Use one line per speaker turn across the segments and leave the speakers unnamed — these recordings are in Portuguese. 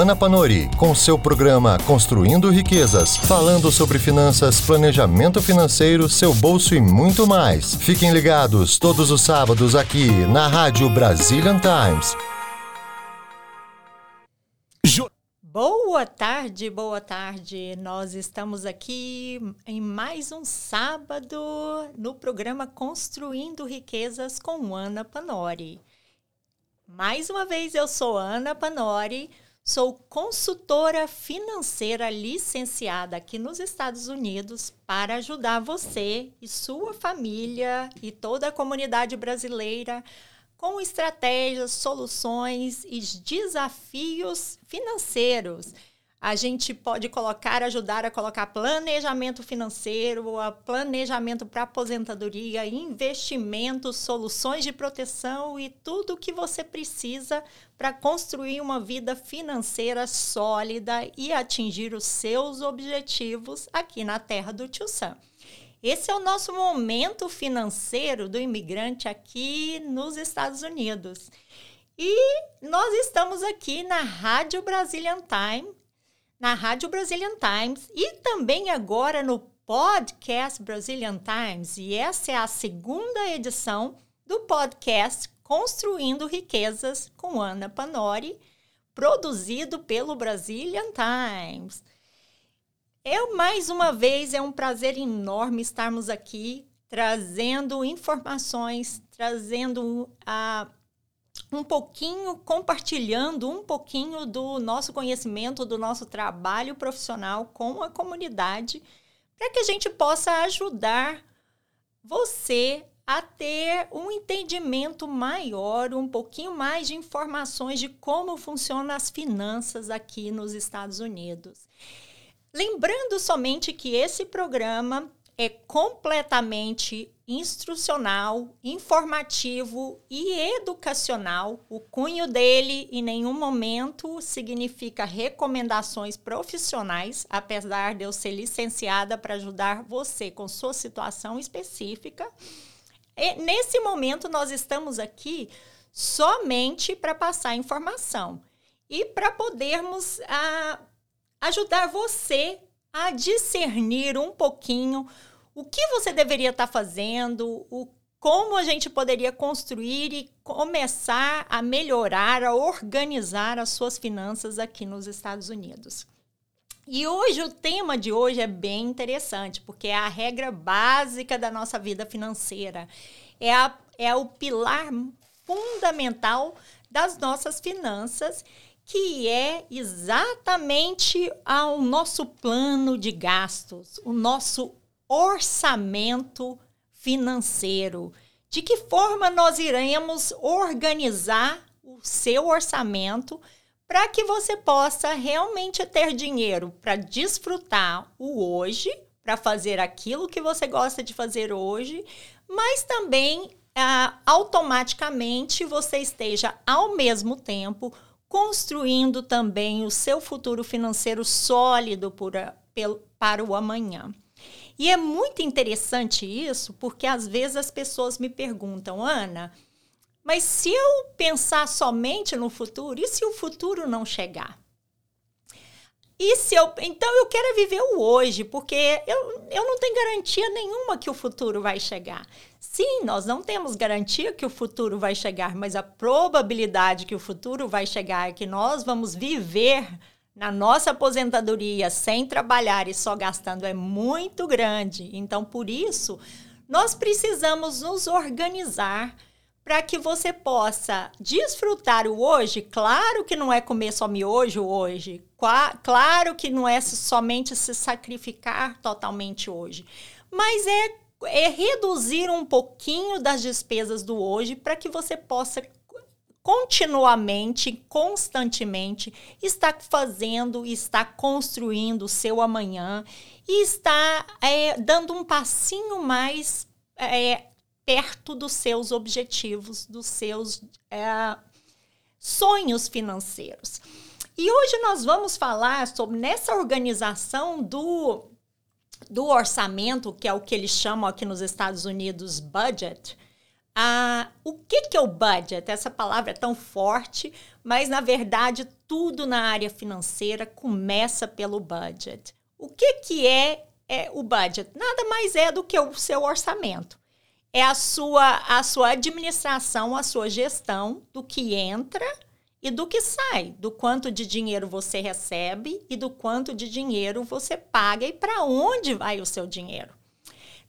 Ana Panori, com seu programa Construindo Riquezas, falando sobre finanças, planejamento financeiro, seu bolso e muito mais. Fiquem ligados todos os sábados aqui na Rádio Brazilian Times.
Boa tarde, boa tarde. Nós estamos aqui em mais um sábado no programa Construindo Riquezas com Ana Panori. Mais uma vez, eu sou Ana Panori, sou consultora financeira licenciada aqui nos Estados Unidos para ajudar você e sua família e toda a comunidade brasileira com estratégias, soluções e desafios financeiros a gente pode colocar, ajudar a colocar planejamento financeiro, planejamento para aposentadoria, investimentos, soluções de proteção e tudo o que você precisa para construir uma vida financeira sólida e atingir os seus objetivos aqui na terra do Tio Sam. Esse é o nosso momento financeiro do imigrante aqui nos Estados Unidos. E nós estamos aqui na Rádio Brazilian Time na Rádio Brazilian Times e também agora no podcast Brazilian Times. E essa é a segunda edição do podcast Construindo Riquezas com Ana Panori, produzido pelo Brazilian Times. Eu, mais uma vez, é um prazer enorme estarmos aqui trazendo informações, trazendo a um pouquinho, compartilhando um pouquinho do nosso conhecimento, do nosso trabalho profissional com a comunidade, para que a gente possa ajudar você a ter um entendimento maior, um pouquinho mais de informações de como funcionam as finanças aqui nos Estados Unidos. Lembrando somente que esse programa é completamente instrucional, informativo e educacional. O cunho dele em nenhum momento significa recomendações profissionais, apesar de eu ser licenciada para ajudar você com sua situação específica. E nesse momento nós estamos aqui somente para passar informação e para podermos ah, ajudar você a discernir um pouquinho o que você deveria estar tá fazendo, o como a gente poderia construir e começar a melhorar, a organizar as suas finanças aqui nos Estados Unidos. E hoje, o tema de hoje é bem interessante, porque é a regra básica da nossa vida financeira. É, a, é o pilar fundamental das nossas finanças, que é exatamente ao nosso plano de gastos, o nosso orçamento financeiro. De que forma nós iremos organizar o seu orçamento para que você possa realmente ter dinheiro para desfrutar o hoje, para fazer aquilo que você gosta de fazer hoje, mas também ah, automaticamente você esteja ao mesmo tempo construindo também o seu futuro financeiro sólido por, pelo, para o amanhã. E é muito interessante isso, porque às vezes as pessoas me perguntam, Ana, mas se eu pensar somente no futuro, e se o futuro não chegar? E se eu, então eu quero viver o hoje, porque eu, eu não tenho garantia nenhuma que o futuro vai chegar. Sim, nós não temos garantia que o futuro vai chegar, mas a probabilidade que o futuro vai chegar é que nós vamos viver na nossa aposentadoria sem trabalhar e só gastando é muito grande. Então, por isso, nós precisamos nos organizar para que você possa desfrutar o hoje. Claro que não é comer só miojo hoje, claro que não é somente se sacrificar totalmente hoje, mas é, é reduzir um pouquinho das despesas do hoje para que você possa continuamente, constantemente, está fazendo, está construindo o seu amanhã e está é, dando um passinho mais é, perto dos seus objetivos, dos seus é, sonhos financeiros. E hoje nós vamos falar sobre nessa organização do, do orçamento, que é o que eles chamam aqui nos Estados Unidos budget, Ah, o que, que é o budget? Essa palavra é tão forte, mas na verdade tudo na área financeira começa pelo budget. O que, que é, é o budget? Nada mais é do que o seu orçamento. É a sua, a sua administração, a sua gestão do que entra e do que sai, do quanto de dinheiro você recebe e do quanto de dinheiro você paga e para onde vai o seu dinheiro.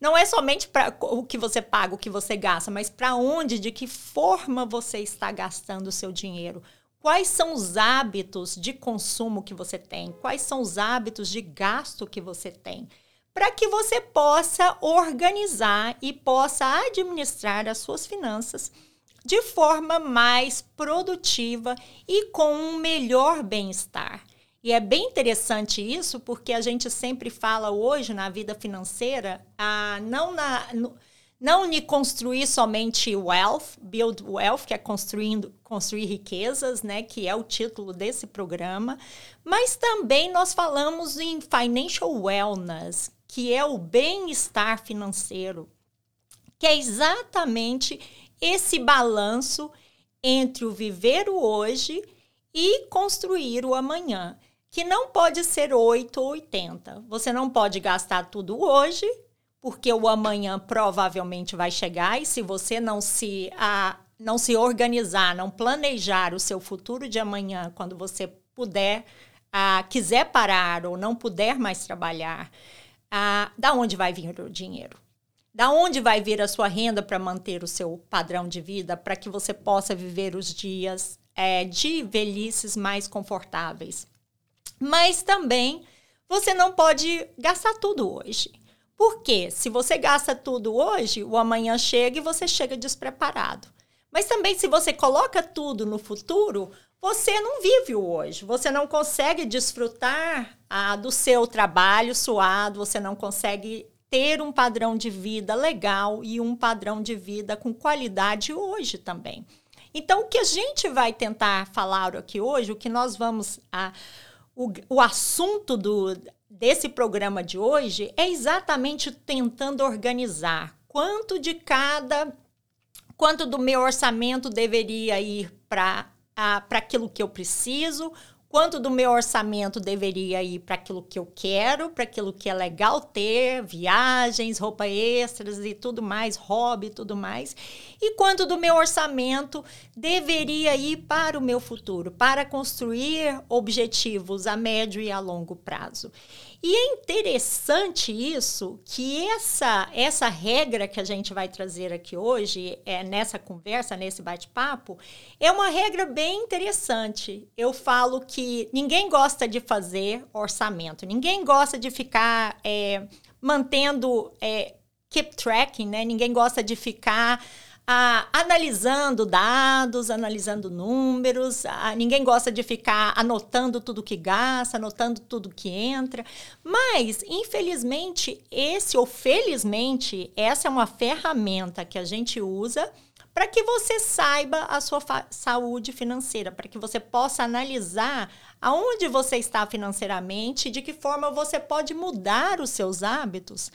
Não é somente para o que você paga, o que você gasta, mas para onde, de que forma você está gastando o seu dinheiro. Quais são os hábitos de consumo que você tem? Quais são os hábitos de gasto que você tem? Para que você possa organizar e possa administrar as suas finanças de forma mais produtiva e com um melhor bem-estar. E é bem interessante isso, porque a gente sempre fala hoje na vida financeira, ah, não na. No, não de construir somente wealth, build wealth, que é construindo, construir riquezas, né, que é o título desse programa, mas também nós falamos em financial wellness, que é o bem-estar financeiro, que é exatamente esse balanço entre o viver o hoje e construir o amanhã, que não pode ser 8 ou 80. Você não pode gastar tudo hoje, porque o amanhã provavelmente vai chegar e se você não se a, não se organizar, não planejar o seu futuro de amanhã, quando você puder, a, quiser parar ou não puder mais trabalhar, a, da onde vai vir o dinheiro? Da onde vai vir a sua renda para manter o seu padrão de vida, para que você possa viver os dias é, de velhices mais confortáveis? Mas também você não pode gastar tudo hoje. Porque se você gasta tudo hoje, o amanhã chega e você chega despreparado. Mas também se você coloca tudo no futuro, você não vive o hoje. Você não consegue desfrutar ah, do seu trabalho suado, você não consegue ter um padrão de vida legal e um padrão de vida com qualidade hoje também. Então, o que a gente vai tentar falar aqui hoje, o que nós vamos. A, o, o assunto do, desse programa de hoje é exatamente tentando organizar quanto de cada. quanto do meu orçamento deveria ir para aquilo que eu preciso, quanto do meu orçamento deveria ir para aquilo que eu quero, para aquilo que é legal ter, viagens, roupa extras e tudo mais, hobby tudo mais, e quanto do meu orçamento deveria ir para o meu futuro, para construir objetivos a médio e a longo prazo. E é interessante isso, que essa, essa regra que a gente vai trazer aqui hoje, é, nessa conversa, nesse bate-papo, é uma regra bem interessante. Eu falo que ninguém gosta de fazer orçamento, ninguém gosta de ficar é, mantendo, é, keep tracking, né? Ninguém gosta de ficar ah, analisando dados, analisando números. Ah, ninguém gosta de ficar anotando tudo que gasta, anotando tudo que entra. Mas, infelizmente, esse ou felizmente, essa é uma ferramenta que a gente usa para que você saiba a sua saúde financeira, para que você possa analisar aonde você está financeiramente, de que forma você pode mudar os seus hábitos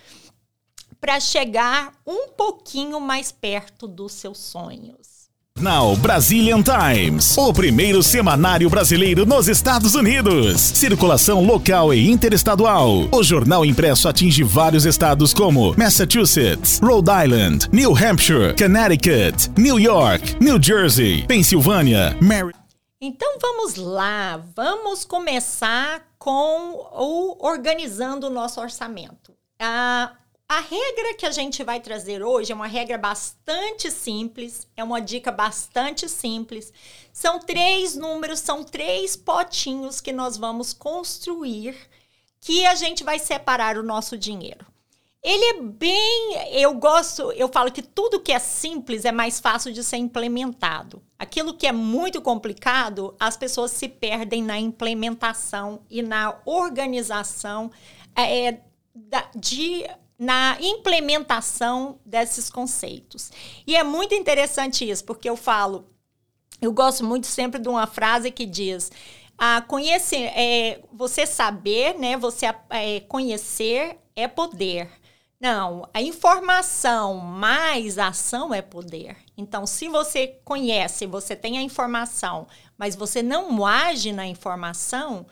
para chegar um pouquinho mais perto dos seus sonhos.
Now Brazilian Times, o primeiro semanário brasileiro nos Estados Unidos. Circulação local e interestadual. O jornal impresso atinge vários estados como Massachusetts, Rhode Island, New Hampshire, Connecticut, New York, New Jersey, Pensilvânia, Maryland.
Então vamos lá, vamos começar com o organizando o nosso orçamento. Ah, a regra que a gente vai trazer hoje é uma regra bastante simples, é uma dica bastante simples. São três números, são três potinhos que nós vamos construir que a gente vai separar o nosso dinheiro. Ele é bem, eu gosto, eu falo que tudo que é simples é mais fácil de ser implementado. Aquilo que é muito complicado, as pessoas se perdem na implementação e na organização é, de na implementação desses conceitos. E é muito interessante isso, porque eu falo, eu gosto muito sempre de uma frase que diz: a conhecer, é, você saber, né? Você é, conhecer é poder. Não, a informação mais ação é poder. Então, se você conhece, você tem a informação, mas você não age na informação,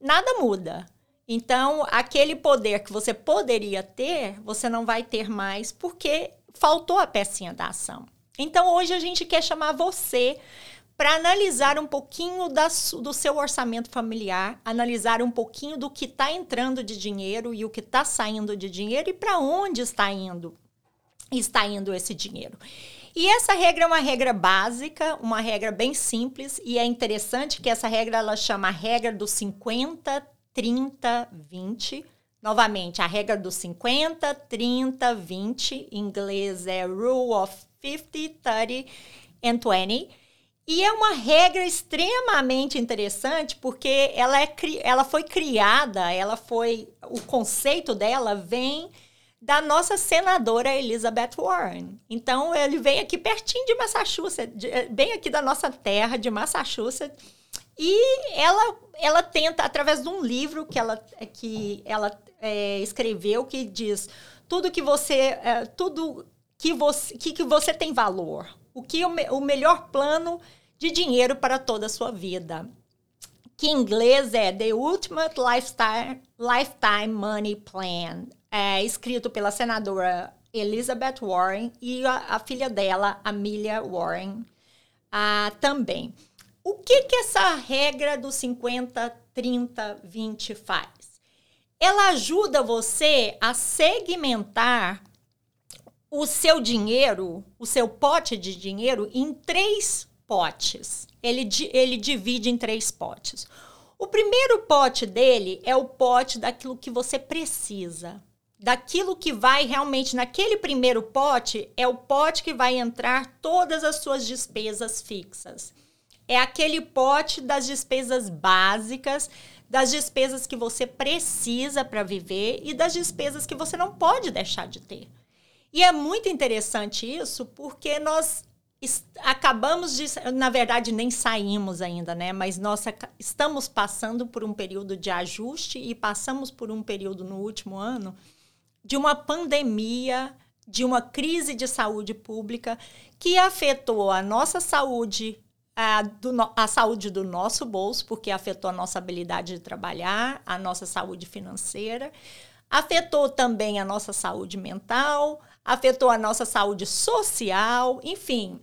nada muda. Então, aquele poder que você poderia ter, você não vai ter mais porque faltou a pecinha da ação. Então, hoje a gente quer chamar você para analisar um pouquinho da, do seu orçamento familiar, analisar um pouquinho do que está entrando de dinheiro e o que está saindo de dinheiro e para onde está indo está indo esse dinheiro. E essa regra é uma regra básica, uma regra bem simples, e é interessante que essa regra ela chama a regra do 50, 30, 20. Novamente, a regra do 50, 30, 20. Em inglês é Rule of 50, 30 and 20. E é uma regra extremamente interessante porque ela, é, ela foi criada, ela foi. O conceito dela vem da nossa senadora Elizabeth Warren. Então, ele vem aqui pertinho de Massachusetts, de, bem aqui da nossa terra, de Massachusetts. E ela, ela tenta, através de um livro que ela, que ela é, escreveu, que diz tudo que você. É, tudo que você, que, que você tem valor. O que o, o melhor plano de dinheiro para toda a sua vida. Que em inglês é The Ultimate Lifetime, Lifetime Money Plan. É escrito pela senadora Elizabeth Warren e a, a filha dela, Amelia Warren, ah, também. O que, que essa regra do 50, 30, 20 faz? Ela ajuda você a segmentar o seu dinheiro, o seu pote de dinheiro, em três potes. Ele, ele divide em três potes. O primeiro pote dele é o pote daquilo que você precisa. Daquilo que vai realmente naquele primeiro pote é o pote que vai entrar todas as suas despesas fixas. É aquele pote das despesas básicas, das despesas que você precisa para viver e das despesas que você não pode deixar de ter. E é muito interessante isso porque nós acabamos de, na verdade, nem saímos ainda, né? Mas nós estamos passando por um período de ajuste e passamos por um período no último ano de uma pandemia, de uma crise de saúde pública que afetou a nossa saúde, a, do, a saúde do nosso bolso, porque afetou a nossa habilidade de trabalhar, a nossa saúde financeira, afetou também a nossa saúde mental, afetou a nossa saúde social, enfim,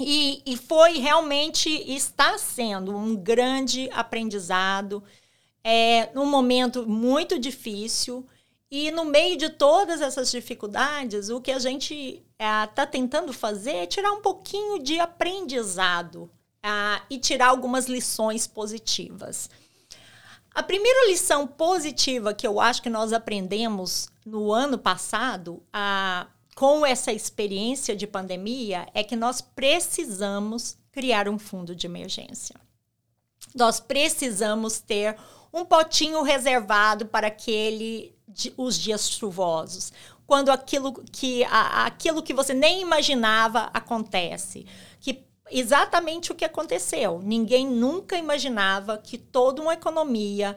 e, e foi realmente, está sendo um grande aprendizado, é, num momento muito difícil. E no meio de todas essas dificuldades, o que a gente está é, tentando fazer é tirar um pouquinho de aprendizado é, e tirar algumas lições positivas. A primeira lição positiva que eu acho que nós aprendemos no ano passado, a, com essa experiência de pandemia é que nós precisamos criar um fundo de emergência. Nós precisamos ter um potinho reservado para aquele os dias chuvosos, quando aquilo que a, aquilo que você nem imaginava acontece, que exatamente o que aconteceu. Ninguém nunca imaginava que toda uma economia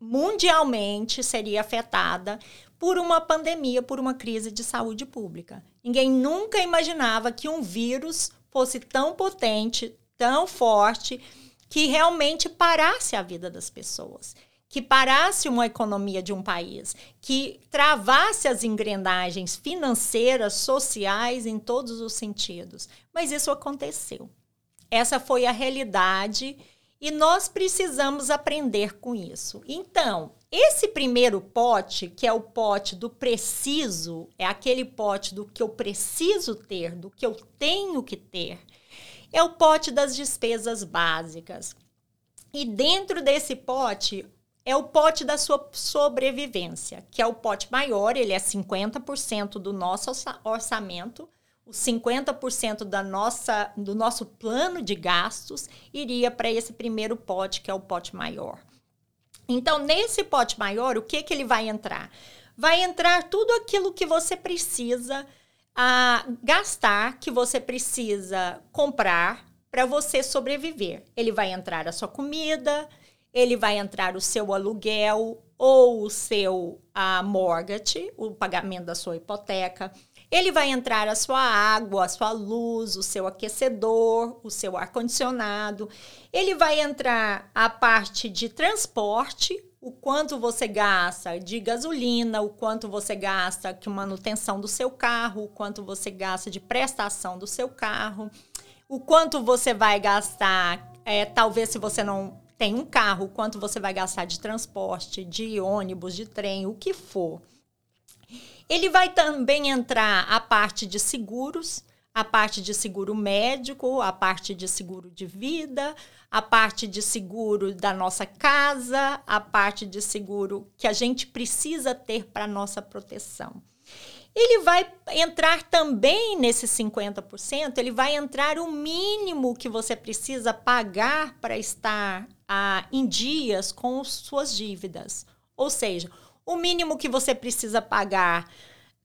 mundialmente seria afetada por uma pandemia, por uma crise de saúde pública. Ninguém nunca imaginava que um vírus fosse tão potente, tão forte, que realmente parasse a vida das pessoas, que parasse uma economia de um país, que travasse as engrenagens financeiras, sociais, em todos os sentidos. Mas isso aconteceu. Essa foi a realidade e nós precisamos aprender com isso. Então, esse primeiro pote, que é o pote do preciso, é aquele pote do que eu preciso ter, do que eu tenho que ter, é o pote das despesas básicas. E dentro desse pote é o pote da sua sobrevivência, que é o pote maior, ele é 50% do nosso orçamento, os 50% da nossa, do nosso plano de gastos iria para esse primeiro pote, que é o pote maior. Então, nesse pote maior, o que, que ele vai entrar? Vai entrar tudo aquilo que você precisa a gastar, que você precisa comprar para você sobreviver. Ele vai entrar a sua comida, ele vai entrar o seu aluguel, ou o seu a mortgage, o pagamento da sua hipoteca. Ele vai entrar a sua água, a sua luz, o seu aquecedor, o seu ar-condicionado. Ele vai entrar a parte de transporte, o quanto você gasta de gasolina, o quanto você gasta com manutenção do seu carro, o quanto você gasta de prestação do seu carro, o quanto você vai gastar, é, talvez se você não tem um carro, quanto você vai gastar de transporte, de ônibus, de trem, o que for. Ele vai também entrar a parte de seguros, a parte de seguro médico, a parte de seguro de vida, a parte de seguro da nossa casa, a parte de seguro que a gente precisa ter para nossa proteção. Ele vai entrar também nesses 50%, ele vai entrar o mínimo que você precisa pagar para estar ah, em dias com suas dívidas. Ou seja, o mínimo que você precisa pagar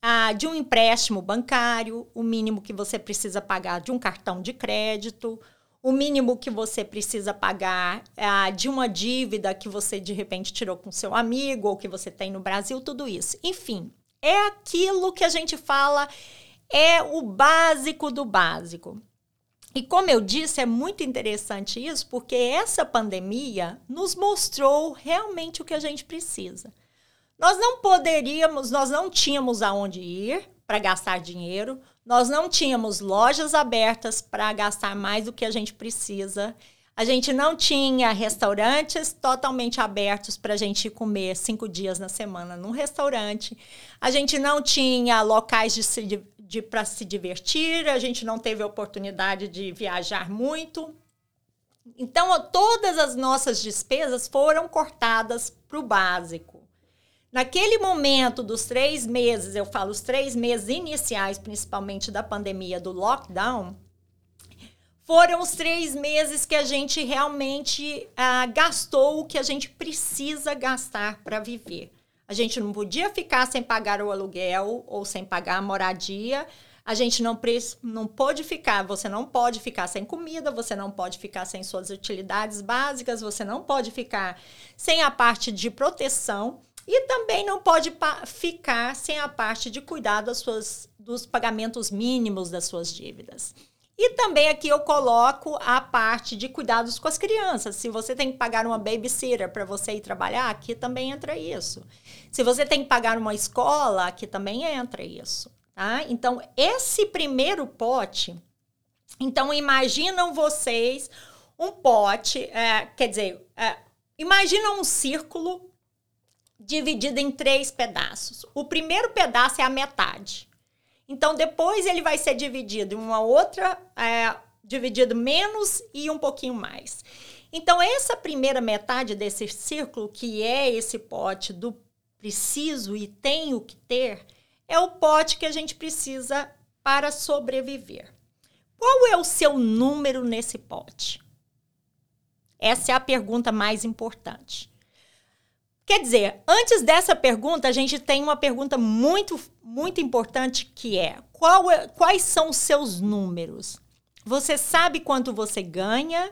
ah, de um empréstimo bancário, o mínimo que você precisa pagar de um cartão de crédito, o mínimo que você precisa pagar ah, de uma dívida que você de repente tirou com seu amigo ou que você tem no Brasil, tudo isso. Enfim, é aquilo que a gente fala, é o básico do básico. E como eu disse, é muito interessante isso, porque essa pandemia nos mostrou realmente o que a gente precisa. Nós não poderíamos, nós não tínhamos aonde ir para gastar dinheiro, nós não tínhamos lojas abertas para gastar mais do que a gente precisa. A gente não tinha restaurantes totalmente abertos para a gente comer cinco dias na semana num restaurante. A gente não tinha locais de, se, de para se divertir. A gente não teve oportunidade de viajar muito. Então, todas as nossas despesas foram cortadas para o básico. Naquele momento dos três meses, eu falo os três meses iniciais, principalmente da pandemia do lockdown, foram os três meses que a gente realmente ah, gastou o que a gente precisa gastar para viver. A gente não podia ficar sem pagar o aluguel ou sem pagar a moradia. A gente não, não pode ficar, você não pode ficar sem comida, você não pode ficar sem suas utilidades básicas, você não pode ficar sem a parte de proteção e também não pode ficar sem a parte de cuidar das suas, dos pagamentos mínimos das suas dívidas. E também aqui eu coloco a parte de cuidados com as crianças. Se você tem que pagar uma babysitter para você ir trabalhar, aqui também entra isso. Se você tem que pagar uma escola, aqui também entra isso. Tá? Então, esse primeiro pote. Então, imaginam vocês um pote, é, quer dizer, é, imagina um círculo dividido em três pedaços. O primeiro pedaço é a metade. Então, depois ele vai ser dividido em uma outra, é, dividido menos e um pouquinho mais. Então, essa primeira metade desse círculo, que é esse pote do preciso e tenho que ter, é o pote que a gente precisa para sobreviver. Qual é o seu número nesse pote? Essa é a pergunta mais importante. Quer dizer, antes dessa pergunta, a gente tem uma pergunta muito, muito importante que é, qual é quais são os seus números? Você sabe quanto você ganha?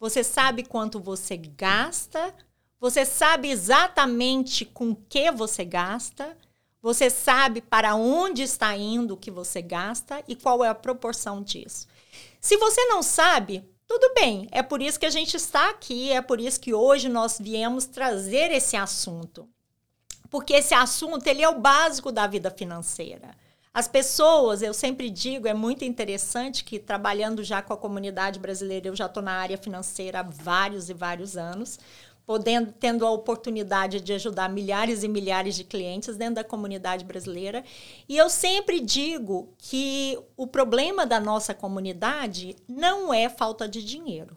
Você sabe quanto você gasta? Você sabe exatamente com que você gasta? Você sabe para onde está indo o que você gasta e qual é a proporção disso? Se você não sabe, tudo bem, é por isso que a gente está aqui, é por isso que hoje nós viemos trazer esse assunto. Porque esse assunto ele é o básico da vida financeira. As pessoas, eu sempre digo, é muito interessante que trabalhando já com a comunidade brasileira, eu já estou na área financeira há vários e vários anos podendo tendo a oportunidade de ajudar milhares e milhares de clientes dentro da comunidade brasileira. E eu sempre digo que o problema da nossa comunidade não é falta de dinheiro.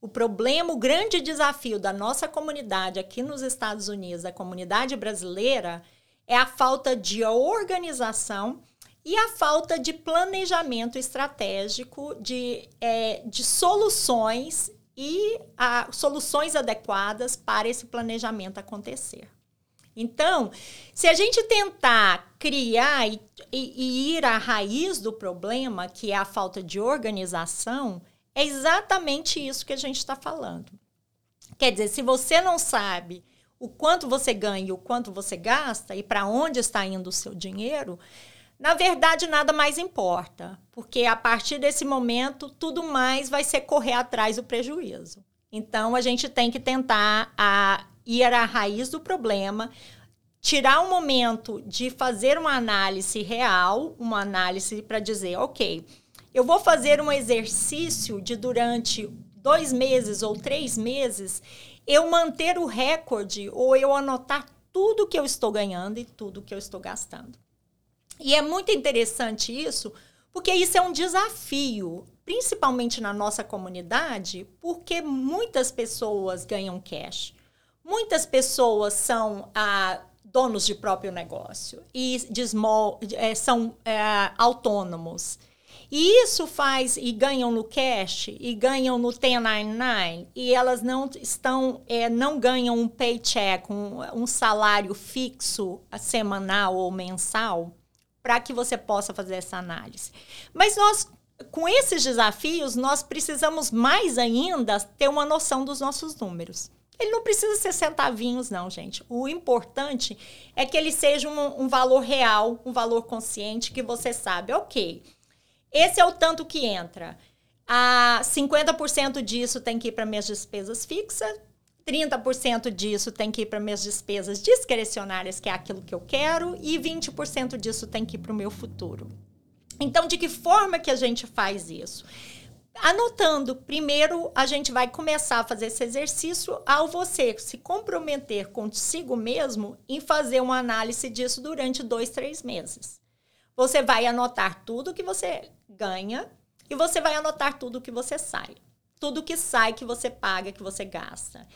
O problema, o grande desafio da nossa comunidade aqui nos Estados Unidos, a comunidade brasileira, é a falta de organização e a falta de planejamento estratégico, de, é, de soluções e a, soluções adequadas para esse planejamento acontecer. Então, se a gente tentar criar e, e, e, ir à raiz do problema, que é a falta de organização, é exatamente isso que a gente está falando. Quer dizer, se você não sabe o quanto você ganha e o quanto você gasta e para onde está indo o seu dinheiro, na verdade nada mais importa, porque a partir desse momento tudo mais vai ser correr atrás do prejuízo. Então a gente tem que tentar a, ir à raiz do problema, tirar um momento de fazer uma análise real, uma análise para dizer, ok, eu vou fazer um exercício de durante dois meses ou três meses eu manter o recorde ou eu anotar tudo que eu estou ganhando e tudo que eu estou gastando. E é muito interessante isso, porque isso é um desafio, principalmente na nossa comunidade, porque muitas pessoas ganham cash. Muitas pessoas são ah, donos de próprio negócio e de small, é, são é, autônomos. E isso faz, e ganham no cash, e ganham no 1099, e elas não estão, é, não ganham um paycheck, um, um salário fixo semanal ou mensal, para que você possa fazer essa análise. Mas nós, com esses desafios, nós precisamos mais ainda ter uma noção dos nossos números. Ele não precisa ser centavinhos, não, gente. O importante é que ele seja um, um valor real, um valor consciente, que você sabe, ok, esse é o tanto que entra. A 50% disso tem que ir para minhas despesas fixas, 30% disso tem que ir para minhas despesas discrecionárias, que é aquilo que eu quero, e 20% disso tem que ir para o meu futuro. Então, de que forma que a gente faz isso? Anotando, primeiro a gente vai começar a fazer esse exercício ao você se comprometer consigo mesmo em fazer uma análise disso durante dois, três meses. Você vai anotar tudo que você ganha e você vai anotar tudo que você sai. Tudo que sai, que você paga, que você gasta.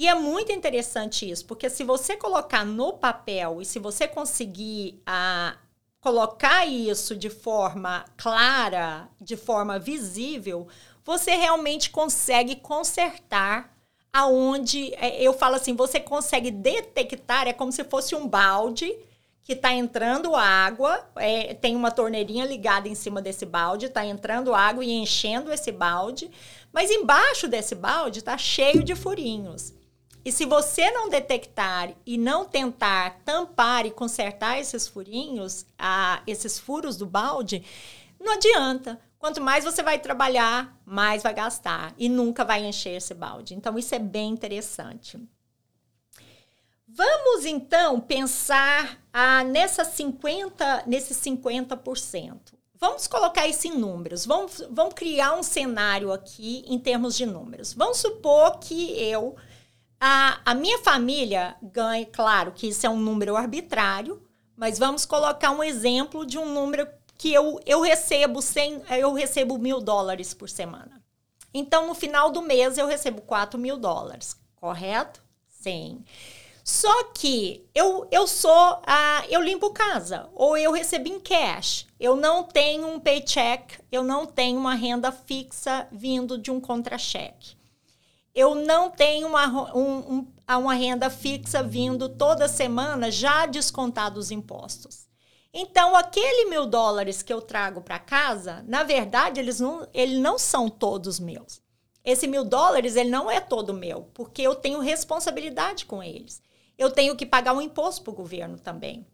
E é muito interessante isso, porque se você colocar no papel e se você conseguir a, colocar isso de forma clara, de forma visível, você realmente consegue consertar aonde é, eu falo assim, você consegue detectar, é como se fosse um balde que está entrando água, é, tem uma torneirinha ligada em cima desse balde, está entrando água e enchendo esse balde, mas embaixo desse balde está cheio de furinhos. E se você não detectar e não tentar tampar e consertar esses furinhos, a, esses furos do balde, não adianta. Quanto mais você vai trabalhar, mais vai gastar e nunca vai encher esse balde. Então, isso é bem interessante. Vamos então pensar ah, nessa 50, nesses 50%. Vamos colocar isso em números. Vamos, vamos criar um cenário aqui em termos de números. Vamos supor que eu, a, a minha família ganhe, claro que isso é um número arbitrário, mas vamos colocar um exemplo de um número que eu, eu recebo 100, eu recebo mil dólares por semana. Então, no final do mês, eu recebo 4 mil dólares, correto? Sim. Só que eu, eu sou, a, eu limpo casa, ou eu recebi em cash. Eu não tenho um paycheck, eu não tenho uma renda fixa vindo de um contra-cheque. Eu não tenho uma, um, um, uma renda fixa vindo toda semana, já descontado os impostos. Então, aquele mil dólares que eu trago para casa, na verdade, eles não, eles não são todos meus. Esse mil dólares, ele não é todo meu, porque eu tenho responsabilidade com eles eu tenho que pagar um imposto para o governo também.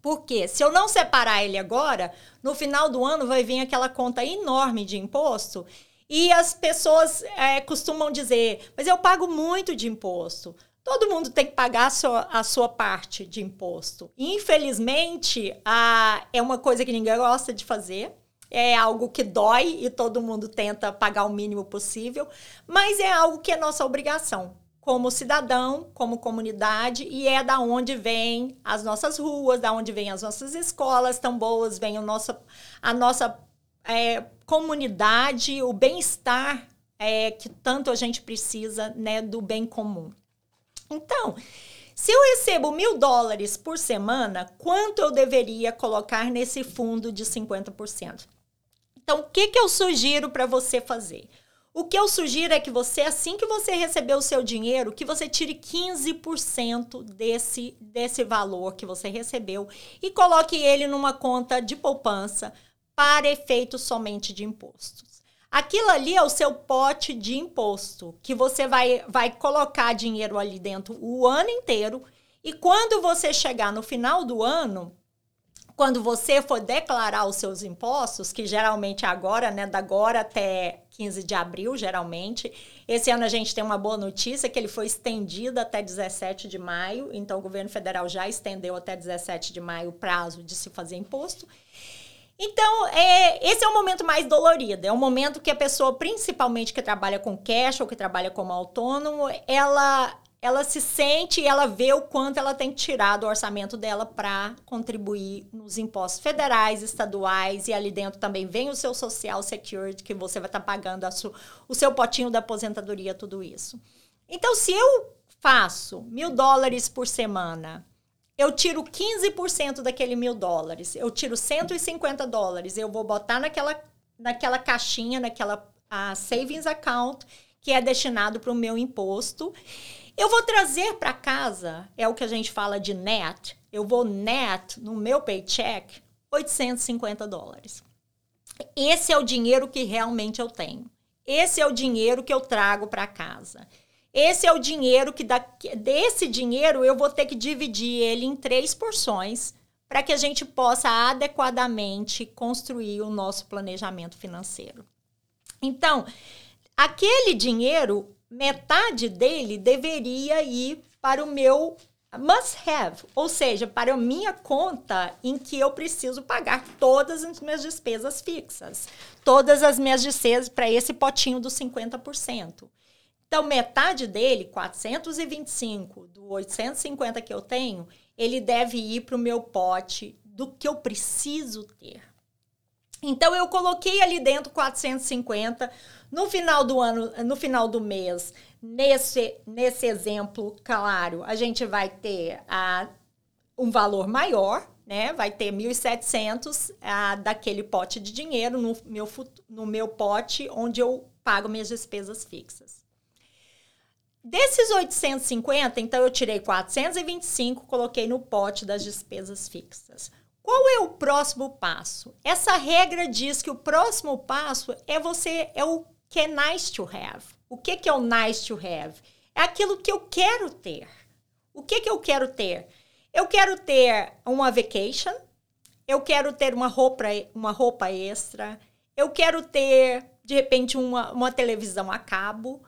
Porque se eu não separar ele agora, no final do ano vai vir aquela conta enorme de imposto e as pessoas é, costumam dizer: mas eu pago muito de imposto. Todo mundo tem que pagar a sua, a sua parte de imposto. Infelizmente, a, é uma coisa que ninguém gosta de fazer. É algo que dói e todo mundo tenta pagar o mínimo possível, mas é algo que é nossa obrigação como cidadão, como comunidade, e é da onde vem as nossas ruas, da onde vem as nossas escolas tão boas, vem o nosso, a nossa é, comunidade, o bem-estar é, que tanto a gente precisa né, do bem comum. Então, se eu recebo mil dólares por semana, quanto eu deveria colocar nesse fundo de 50%? Então, o que, que eu sugiro para você fazer? O que eu sugiro é que você, assim que você receber o seu dinheiro, que você tire 15% desse, desse valor que você recebeu e coloque ele numa conta de poupança para efeito somente de impostos. Aquilo ali é o seu pote de imposto, que você vai, vai colocar dinheiro ali dentro o ano inteiro. E quando você chegar no final do ano, quando você for declarar os seus impostos, que geralmente agora, né, da agora até 15 de abril, geralmente. Esse ano a gente tem uma boa notícia que ele foi estendido até 17 de maio, então o governo federal já estendeu até 17 de maio o prazo de se fazer imposto. Então, é, esse é o momento mais dolorido. É o momento que a pessoa, principalmente que trabalha com cash ou que trabalha como autônomo, ela ela se sente e ela vê o quanto ela tem que tirar do orçamento dela para contribuir nos impostos federais, estaduais e ali dentro também vem o seu social security que você vai estar tá pagando su, o seu potinho da aposentadoria, tudo isso. Então, se eu faço mil dólares por semana, eu tiro 15% daquele mil dólares, eu tiro 150 dólares, eu vou botar naquela, naquela caixinha, naquela a savings account que é destinado para o meu imposto. Eu vou trazer para casa, é o que a gente fala de net, eu vou net no meu paycheck 850 dólares. Esse é o dinheiro que realmente eu tenho. Esse é o dinheiro que eu trago para casa. Esse é o dinheiro que da, desse dinheiro eu vou ter que dividir ele em três porções para que a gente possa adequadamente construir o nosso planejamento financeiro. Então, aquele dinheiro metade dele deveria ir para o meu must have, ou seja, para a minha conta em que eu preciso pagar todas as minhas despesas fixas, todas as minhas despesas para esse potinho dos 50%. Então, metade dele, 425 do 850 que eu tenho, ele deve ir para o meu pote do que eu preciso ter. Então, eu coloquei ali dentro 450 no final do ano, no final do mês, nesse, nesse exemplo, claro, a gente vai ter a, um valor maior, né? Vai ter 1.700 a, daquele pote de dinheiro no meu, no meu pote onde eu pago minhas despesas fixas. Desses 850, então eu tirei 425, coloquei no pote das despesas fixas. Qual é o próximo passo? Essa regra diz que o próximo passo é você é o que é nice to have. O que, que é o nice to have? É aquilo que eu quero ter. O que, que eu quero ter? Eu quero ter uma vacation, eu quero ter uma roupa, uma roupa extra, eu quero ter, de repente, uma, uma televisão a cabo,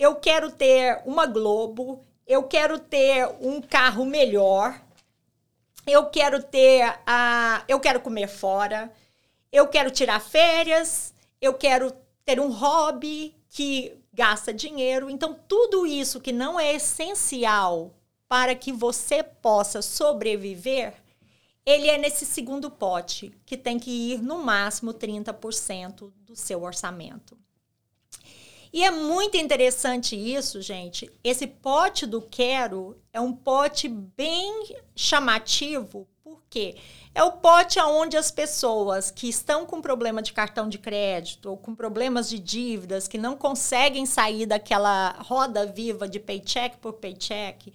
eu quero ter uma Globo, eu quero ter um carro melhor, eu quero ter a. Eu quero comer fora, eu quero tirar férias, eu quero ter um hobby que gasta dinheiro. Então, tudo isso que não é essencial para que você possa sobreviver, ele é nesse segundo pote, que tem que ir no máximo 30% do seu orçamento. E é muito interessante isso, gente. Esse pote do quero é um pote bem chamativo, porque é o pote onde as pessoas que estão com problema de cartão de crédito ou com problemas de dívidas, que não conseguem sair daquela roda viva de paycheck por paycheck,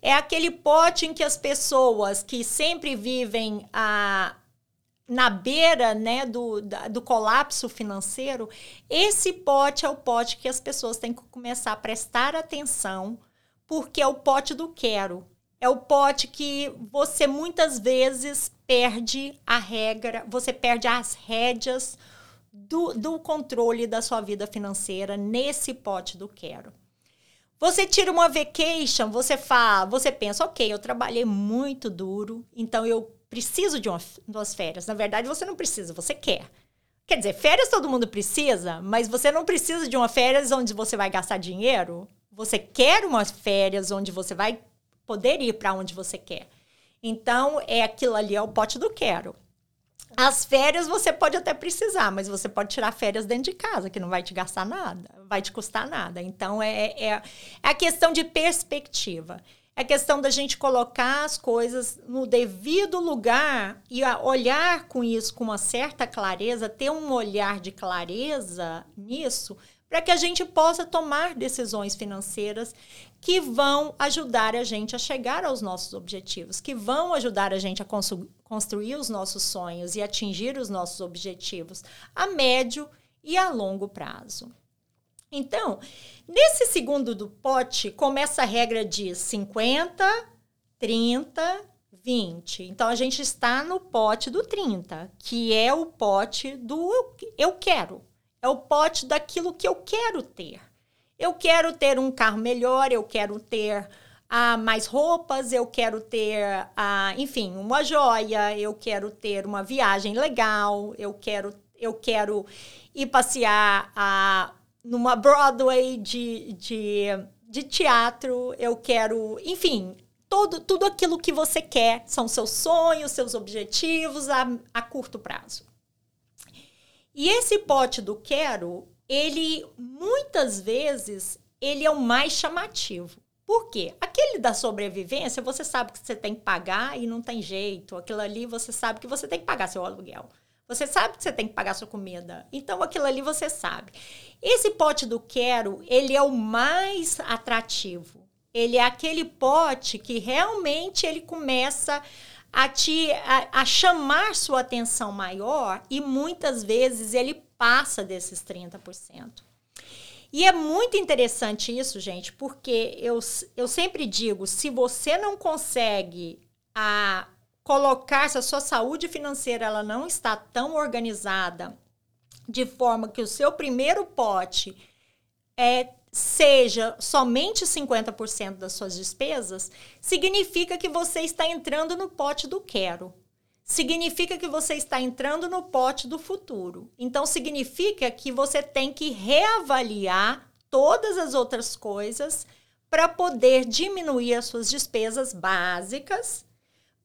é aquele pote em que as pessoas que sempre vivem a na beira né, do, do colapso financeiro, esse pote é o pote que as pessoas têm que começar a prestar atenção, porque é o pote do quero. É o pote que você muitas vezes perde a regra, você perde as rédeas do, do controle da sua vida financeira nesse pote do quero. Você tira uma vacation, você fala, você pensa, ok, eu trabalhei muito duro, então eu preciso de uma, duas férias. Na verdade, você não precisa, você quer. Quer dizer, férias todo mundo precisa, mas você não precisa de uma férias onde você vai gastar dinheiro. Você quer umas férias onde você vai poder ir para onde você quer. Então, é aquilo ali, é o pote do quero. As férias você pode até precisar, mas você pode tirar férias dentro de casa, que não vai te gastar nada, vai te custar nada. Então, é, é, é a questão de perspectiva. É questão da gente colocar as coisas no devido lugar e olhar com isso com uma certa clareza, ter um olhar de clareza nisso, para que a gente possa tomar decisões financeiras que vão ajudar a gente a chegar aos nossos objetivos, que vão ajudar a gente a construir os nossos sonhos e atingir os nossos objetivos a médio e a longo prazo. Então, nesse segundo do pote, começa a regra de 50, 30, 20. Então, a gente está no pote do 30, que é o pote do eu quero. É o pote daquilo que eu quero ter. Eu quero ter um carro melhor, eu quero ter ah, mais roupas, eu quero ter, ah, enfim, uma joia, eu quero ter uma viagem legal, eu quero, eu quero ir passear ah, numa Broadway de, de, de teatro, eu quero, enfim, todo, tudo aquilo que você quer são seus sonhos, seus objetivos a, a curto prazo. E esse pote do quero, ele muitas vezes ele é o mais chamativo. Por quê? Aquele da sobrevivência, você sabe que você tem que pagar e não tem jeito. Aquilo ali, você sabe que você tem que pagar seu aluguel. Você sabe que você tem que pagar sua comida. Então, aquilo ali você sabe. Esse pote do quero, ele é o mais atrativo. Ele é aquele pote que realmente ele começa a te a, a chamar sua atenção maior e muitas vezes ele passa desses 30%. E é muito interessante isso, gente, porque eu, eu sempre digo: se você não consegue a, colocar, se a sua saúde financeira ela não está tão organizada, de forma que o seu primeiro pote é, seja somente 50% das suas despesas, significa que você está entrando no pote do quero significa que você está entrando no pote do futuro. Então, significa que você tem que reavaliar todas as outras coisas para poder diminuir as suas despesas básicas,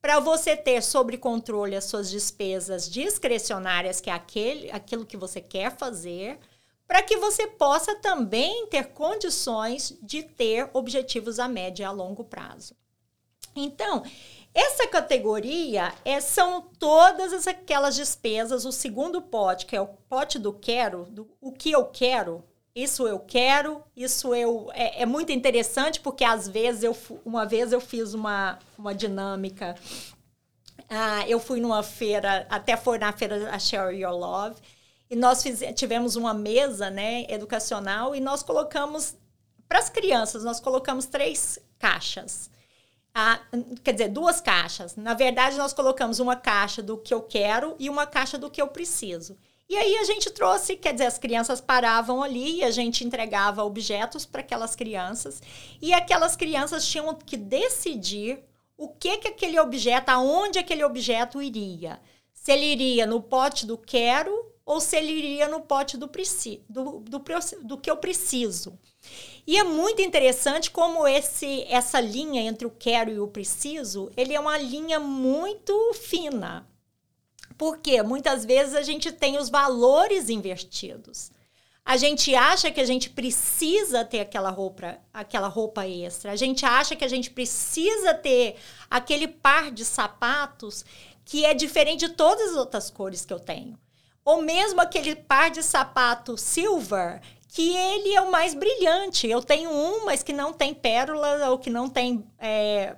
para você ter sob controle as suas despesas discrecionárias, que é aquele, aquilo que você quer fazer, para que você possa também ter condições de ter objetivos a médio e a longo prazo. Então, essa categoria é, são todas aquelas despesas, o segundo pote, que é o pote do quero, do, o que eu quero, isso eu quero, isso eu. É, é, muito interessante, porque às vezes eu uma vez eu fiz uma, uma dinâmica. Ah, eu fui numa feira, até foi na feira a Share Your Love, e nós fiz, tivemos uma mesa né, educacional e nós colocamos, para as crianças, nós colocamos três caixas a, quer dizer, duas caixas. Na verdade, nós colocamos uma caixa do que eu quero e uma caixa do que eu preciso. E aí a gente trouxe, quer dizer, as crianças paravam ali e a gente entregava objetos para aquelas crianças e aquelas crianças tinham que decidir o que que aquele objeto, aonde aquele objeto iria. Se ele iria no pote do quero ou se ele iria no pote do, do, do, do que eu preciso. E é muito interessante como esse essa linha entre o quero e o preciso, ele é uma linha muito fina. Porque muitas vezes a gente tem os valores invertidos. A gente acha que a gente precisa ter aquela roupa, aquela roupa extra. A gente acha que a gente precisa ter aquele par de sapatos que é diferente de todas as outras cores que eu tenho. Ou mesmo aquele par de sapato silver que ele é o mais brilhante. Eu tenho um, mas que não tem pérola ou que não tem. É,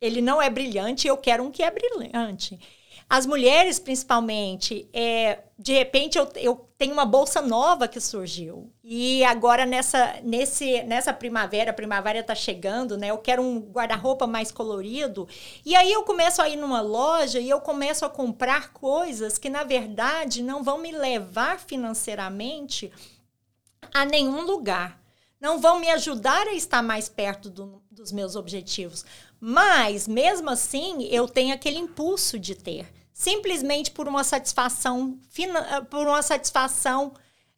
ele não é brilhante, eu quero um que é brilhante. As mulheres, principalmente, é, de repente eu, eu tenho uma bolsa nova que surgiu. E agora, nessa, nesse, nessa primavera, a primavera está chegando, né? Eu quero um guarda-roupa mais colorido. E aí eu começo a ir numa loja e eu começo a comprar coisas que, na verdade, não vão me levar financeiramente a nenhum lugar. Não vão me ajudar a estar mais perto do, dos meus objetivos. Mas, mesmo assim, eu tenho aquele impulso de ter. Simplesmente por uma satisfação, eh, por uma satisfação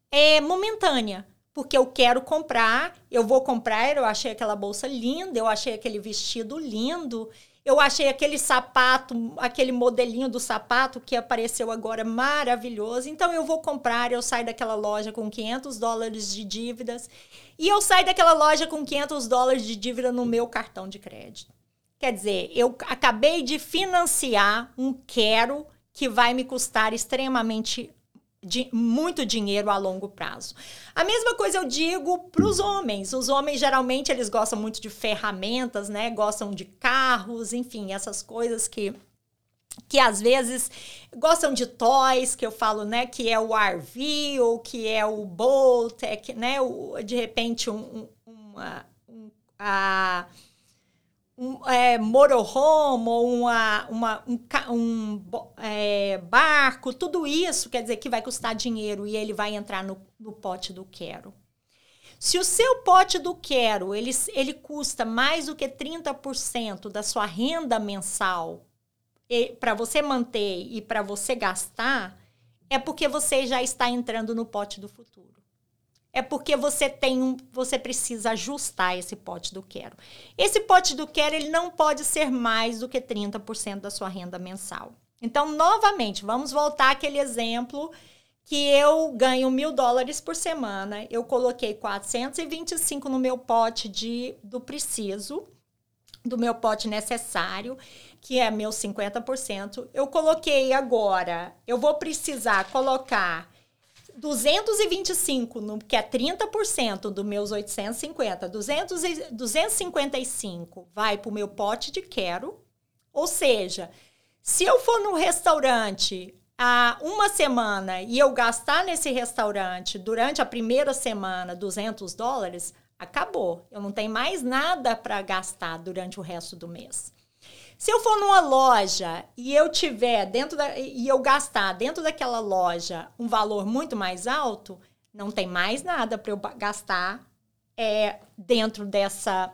é, momentânea. Porque eu quero comprar, eu vou comprar, eu achei aquela bolsa linda, eu achei aquele vestido lindo, eu achei aquele sapato, aquele modelinho do sapato que apareceu agora maravilhoso. Então eu vou comprar, eu saio daquela loja com 500 dólares de dívidas e eu saio daquela loja com 500 dólares de dívida no meu cartão de crédito. Quer dizer, eu acabei de financiar um quero que vai me custar extremamente de muito dinheiro a longo prazo. A mesma coisa eu digo para os homens. Os homens geralmente eles gostam muito de ferramentas, né? Gostam de carros, enfim, essas coisas que que às vezes gostam de toys, que eu falo, né, que é o RV ou que é o Bolt, é que, né, o, de repente um, um, uma, um, a, um é, motorhome ou uma, uma, um, um é, barco, tudo isso quer dizer que vai custar dinheiro e ele vai entrar no, no pote do quero. Se o seu pote do quero ele, ele custa mais do que 30% da sua renda mensal para você manter e para você gastar, é porque você já está entrando no pote do futuro. É porque você tem um, você precisa ajustar esse pote do quero. Esse pote do quero ele não pode ser mais do que 30% da sua renda mensal. Então, novamente, vamos voltar àquele exemplo que eu ganho mil dólares por semana. Eu coloquei 425 no meu pote de do preciso, do meu pote necessário que é meu 50%. Eu coloquei agora, eu vou precisar colocar 225, no, que é 30% dos meus 850, 200 e, 255 vai para o meu pote de quero. Ou seja, se eu for no restaurante há uma semana e eu gastar nesse restaurante durante a primeira semana 200 dólares, acabou. Eu não tenho mais nada para gastar durante o resto do mês. Se eu for numa loja e eu tiver dentro da, e eu gastar dentro daquela loja um valor muito mais alto, não tem mais nada para eu gastar é, dentro dessa,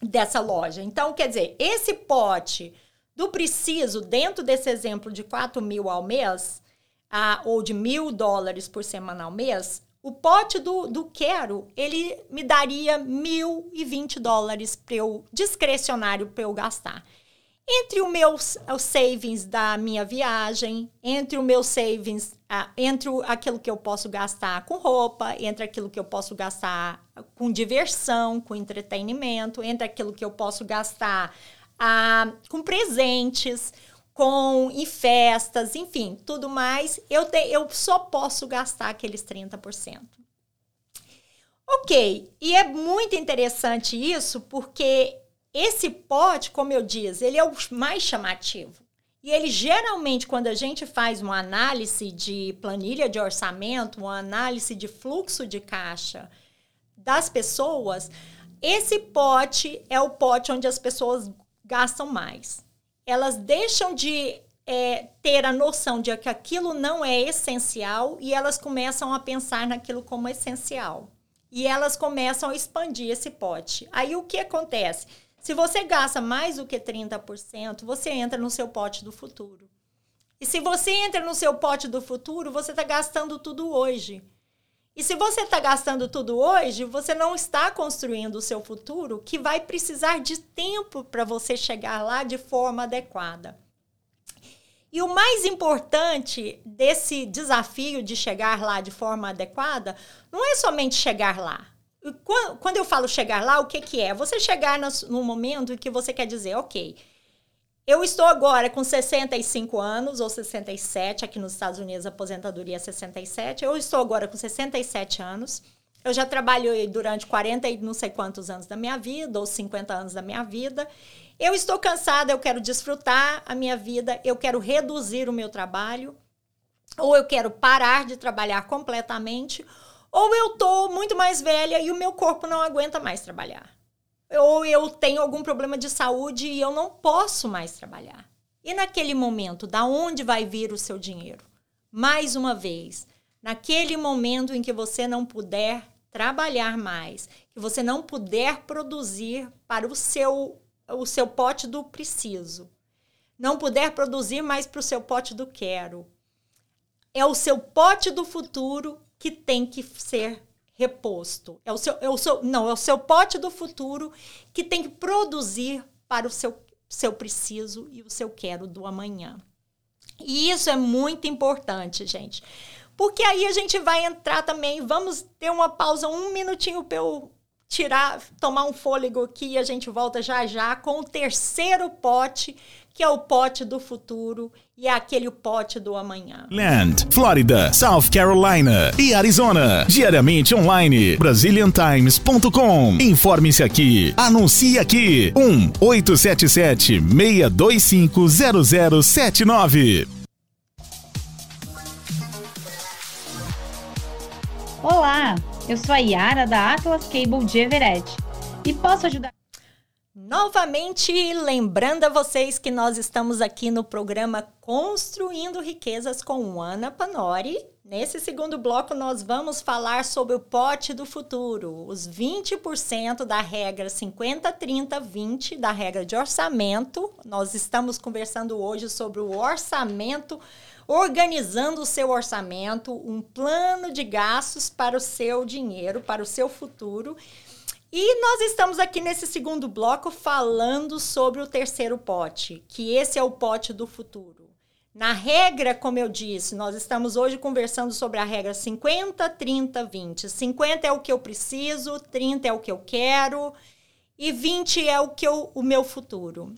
dessa loja. Então, quer dizer, esse pote do preciso, dentro desse exemplo de 4 mil ao mês, ah, ou de mil dólares por semana ao mês, o pote do, do quero, ele me daria 1.020 dólares para eu, discrecionário para eu gastar entre o meu o savings da minha viagem, entre o meu savings, entre aquilo que eu posso gastar com roupa, entre aquilo que eu posso gastar com diversão, com entretenimento, entre aquilo que eu posso gastar uh, com presentes, com em festas, enfim, tudo mais, eu, te, eu só posso gastar aqueles 30%. Ok, e é muito interessante isso porque esse pote, como eu disse, ele é o mais chamativo. E ele geralmente, quando a gente faz uma análise de planilha de orçamento, uma análise de fluxo de caixa das pessoas, esse pote é o pote onde as pessoas gastam mais. Elas deixam de é, ter a noção de que aquilo não é essencial e elas começam a pensar naquilo como essencial. E elas começam a expandir esse pote. Aí o que acontece? Se você gasta mais do que 30%, você entra no seu pote do futuro. E se você entra no seu pote do futuro, você está gastando tudo hoje. E se você está gastando tudo hoje, você não está construindo o seu futuro, que vai precisar de tempo para você chegar lá de forma adequada. E o mais importante desse desafio de chegar lá de forma adequada não é somente chegar lá, quando eu falo chegar lá, o que, que é? Você chegar no momento em que você quer dizer, ok, eu estou agora com 65 anos, ou 67, aqui nos Estados Unidos a aposentadoria é 67, eu estou agora com 67 anos, eu já trabalhei durante 40 e não sei quantos anos da minha vida, ou 50 anos da minha vida, eu estou cansada, eu quero desfrutar a minha vida, eu quero reduzir o meu trabalho, ou eu quero parar de trabalhar completamente, ou eu tô muito mais velha e o meu corpo não aguenta mais trabalhar. Ou eu tenho algum problema de saúde e eu não posso mais trabalhar. E naquele momento, da onde vai vir o seu dinheiro? Mais uma vez, naquele momento em que você não puder trabalhar mais, que você não puder produzir para o seu o seu pote do preciso, não puder produzir mais para o seu pote do quero. É o seu pote do futuro que tem que ser reposto. É o seu, é o seu, não, é o seu pote do futuro que tem que produzir para o seu, seu preciso e o seu quero do amanhã. E isso é muito importante, gente. Porque aí a gente vai entrar também, vamos ter uma pausa, um minutinho para eu tirar, tomar um fôlego aqui e a gente volta já já com o terceiro pote, que é o pote do futuro e é aquele pote do amanhã.
Land, Flórida, South Carolina e Arizona. Diariamente online. BrazilianTimes.com. Informe-se aqui. Anuncie aqui. 1 877 625 0079.
Olá, eu sou a Yara da Atlas Cable de Everett e posso ajudar.
Novamente, lembrando a vocês que nós estamos aqui no programa Construindo Riquezas com Ana Panori. Nesse segundo bloco, nós vamos falar sobre o pote do futuro, os 20% da regra 50-30-20, da regra de orçamento. Nós estamos conversando hoje sobre o orçamento organizando o seu orçamento, um plano de gastos para o seu dinheiro, para o seu futuro. E nós estamos aqui nesse segundo bloco falando sobre o terceiro pote, que esse é o pote do futuro. Na regra, como eu disse, nós estamos hoje conversando sobre a regra 50, 30, 20. 50 é o que eu preciso, 30 é o que eu quero e 20 é o que eu, o meu futuro.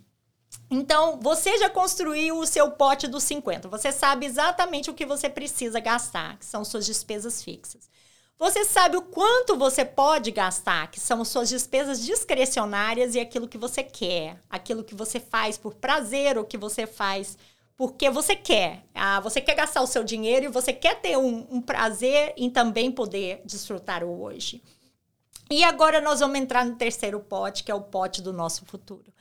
Então, você já construiu o seu pote dos 50. Você sabe exatamente o que você precisa gastar, que são suas despesas fixas. Você sabe o quanto você pode gastar, que são suas despesas discrecionárias e aquilo que você quer, aquilo que você faz por prazer ou que você faz porque você quer. Ah, você quer gastar o seu dinheiro e você quer ter um, um prazer em também poder desfrutar o hoje. E agora nós vamos entrar no terceiro pote, que é o pote do nosso futuro.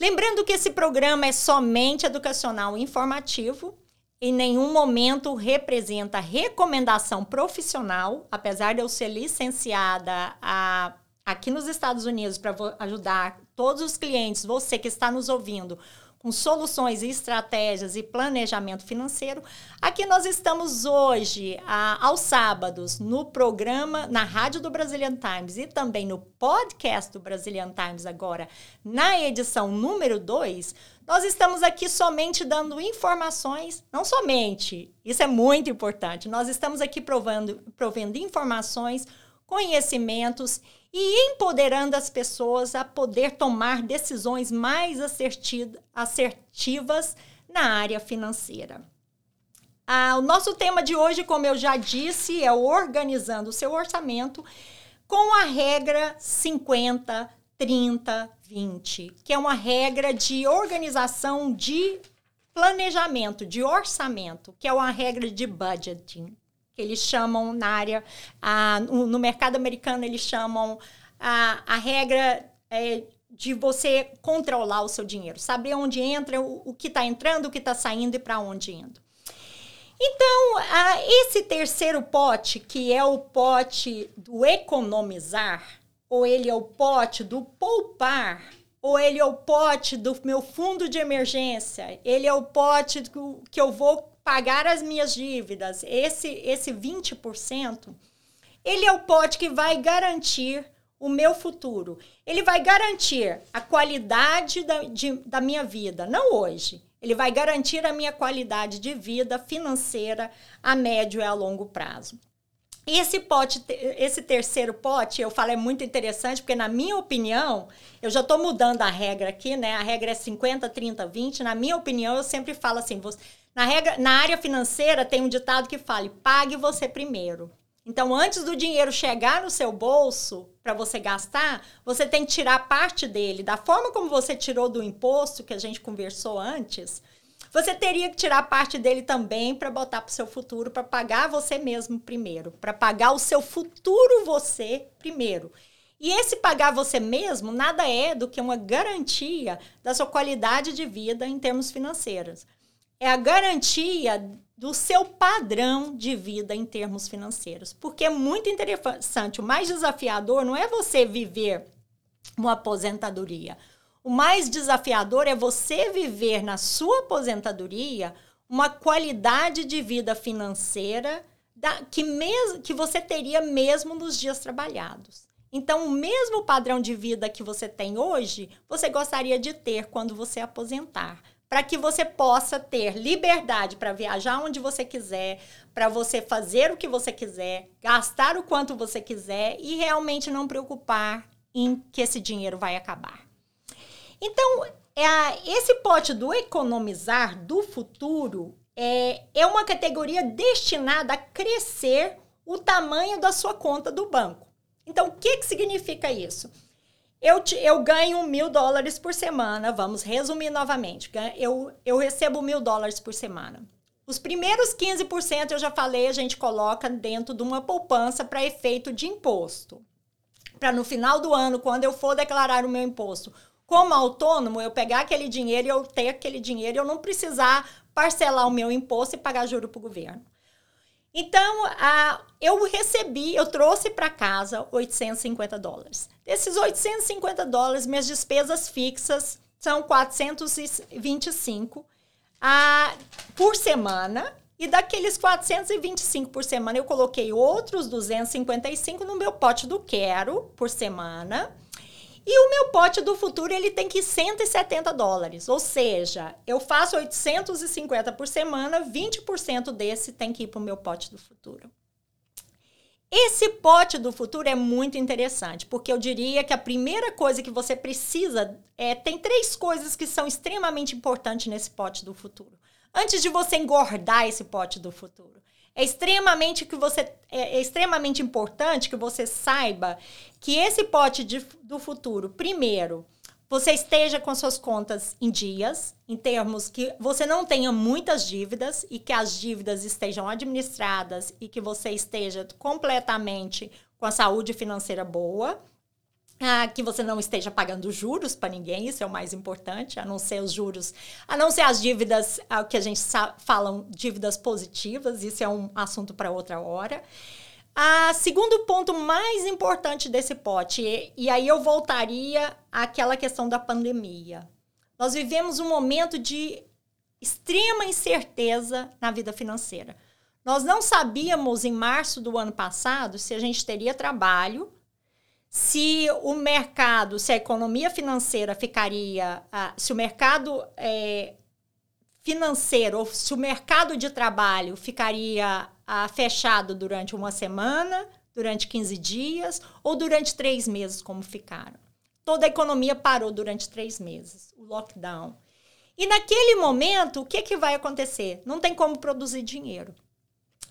Lembrando que esse programa é somente educacional e informativo. Em nenhum momento representa recomendação profissional, apesar de eu ser licenciada a, aqui nos Estados Unidos para ajudar todos os clientes, você que está nos ouvindo, com soluções estratégias e planejamento financeiro. Aqui nós estamos hoje, a, aos sábados, no programa, na rádio do Brazilian Times e também no podcast do Brazilian Times, agora na edição número 2. Nós estamos aqui somente dando informações, não somente, isso é muito importante, nós estamos aqui provando, provendo informações, conhecimentos e empoderando as pessoas a poder tomar decisões mais assertivas na área financeira. Ah, o nosso tema de hoje, como eu já disse, é organizando o seu orçamento com a regra 50, 30, 20, que é uma regra de organização de planejamento, de orçamento, que é uma regra de budgeting que eles chamam na área, a, no mercado americano, eles chamam a, a regra é, de você controlar o seu dinheiro, saber onde entra, o, o que está entrando, o que está saindo e para onde indo. Então, a, esse terceiro pote, que é o pote do economizar, ou ele é o pote do poupar, ou ele é o pote do meu fundo de emergência, ele é o pote que eu vou pagar as minhas dívidas, esse, esse 20%, ele é o pote que vai garantir o meu futuro. Ele vai garantir a qualidade da, de, da minha vida, não hoje. Ele vai garantir a minha qualidade de vida financeira a médio e a longo prazo. E esse pote, esse terceiro pote, eu falo, é muito interessante, porque, na minha opinião, eu já estou mudando a regra aqui, né? A regra é 50, 30, 20. Na minha opinião, eu sempre falo assim: você, na, regra, na área financeira tem um ditado que fala: pague você primeiro. Então, antes do dinheiro chegar no seu bolso para você gastar, você tem que tirar parte dele. Da forma como você tirou do imposto, que a gente conversou antes, você teria que tirar parte dele também para botar para o seu futuro, para pagar você mesmo primeiro, para pagar o seu futuro você primeiro. E esse pagar você mesmo nada é do que uma garantia da sua qualidade de vida em termos financeiros é a garantia do seu padrão de vida em termos financeiros. Porque é muito interessante, o mais desafiador não é você viver uma aposentadoria. O mais desafiador é você viver na sua aposentadoria uma qualidade de vida financeira da, que, mes, que você teria mesmo nos dias trabalhados. Então, o mesmo padrão de vida que você tem hoje, você gostaria de ter quando você aposentar para que você possa ter liberdade para viajar onde você quiser, para você fazer o que você quiser, gastar o quanto você quiser e realmente não preocupar em que esse dinheiro vai acabar. Então, é, esse pote do economizar do futuro é, é uma categoria destinada a crescer o tamanho da sua conta do banco. Então, o que, que significa isso? Eu, te, eu ganho mil dólares por semana, vamos resumir novamente. Eu, eu recebo mil dólares por semana. Os primeiros 15% eu já falei, a gente coloca dentro de uma poupança para efeito de imposto. Para no final do ano, quando eu for declarar o meu imposto, como autônomo, eu pegar aquele dinheiro e eu ter aquele dinheiro eu não precisar parcelar o meu imposto e pagar juro para o governo. Então, a, eu recebi, eu trouxe para casa 850 dólares. Desses 850 dólares, minhas despesas fixas são 425 a, por semana. E daqueles 425 por semana, eu coloquei outros 255 no meu pote do quero por semana. E o meu pote do futuro, ele tem que ir 170 dólares. Ou seja, eu faço 850 por semana, 20% desse tem que ir para o meu pote do futuro. Esse pote do futuro é muito interessante, porque eu diria que a primeira coisa que você precisa é tem três coisas que são extremamente importantes nesse pote do futuro. Antes de você engordar esse pote do futuro, é extremamente que você é, é extremamente importante que você saiba que esse pote de, do futuro, primeiro, você esteja com suas contas em dias, em termos que você não tenha muitas dívidas e que as dívidas estejam administradas e que você esteja completamente com a saúde financeira boa. Ah, que você não esteja pagando juros para ninguém, isso é o mais importante, a não ser os juros, a não ser as dívidas, ah, que a gente fala, dívidas positivas, isso é um assunto para outra hora. A segundo ponto mais importante desse pote, e, e aí eu voltaria àquela questão da pandemia. Nós vivemos um momento de extrema incerteza na vida financeira. Nós não sabíamos em março do ano passado se a gente teria trabalho, se o mercado, se a economia financeira ficaria, se o mercado é, financeiro, ou se o mercado de trabalho ficaria fechado durante uma semana, durante 15 dias ou durante três meses, como ficaram. Toda a economia parou durante três meses, o lockdown. E naquele momento, o que, que vai acontecer? Não tem como produzir dinheiro.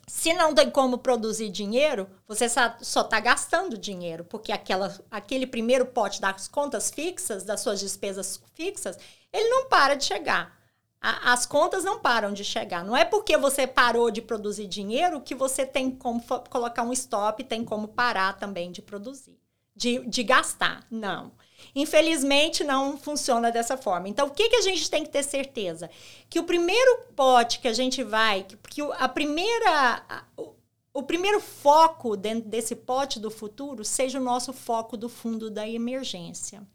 Se não tem como produzir dinheiro, você só está gastando dinheiro, porque aquela, aquele primeiro pote das contas fixas, das suas despesas fixas, ele não para de chegar. A, as contas não param de chegar. Não é porque você parou de produzir dinheiro que você tem como colocar um stop, tem como parar também de produzir, de, de gastar. Não. Infelizmente, não funciona dessa forma. Então, o que, que a gente tem que ter certeza? Que o primeiro pote que a gente vai, que, que a primeira. O, o primeiro foco dentro desse pote do futuro seja o nosso foco do fundo da emergência.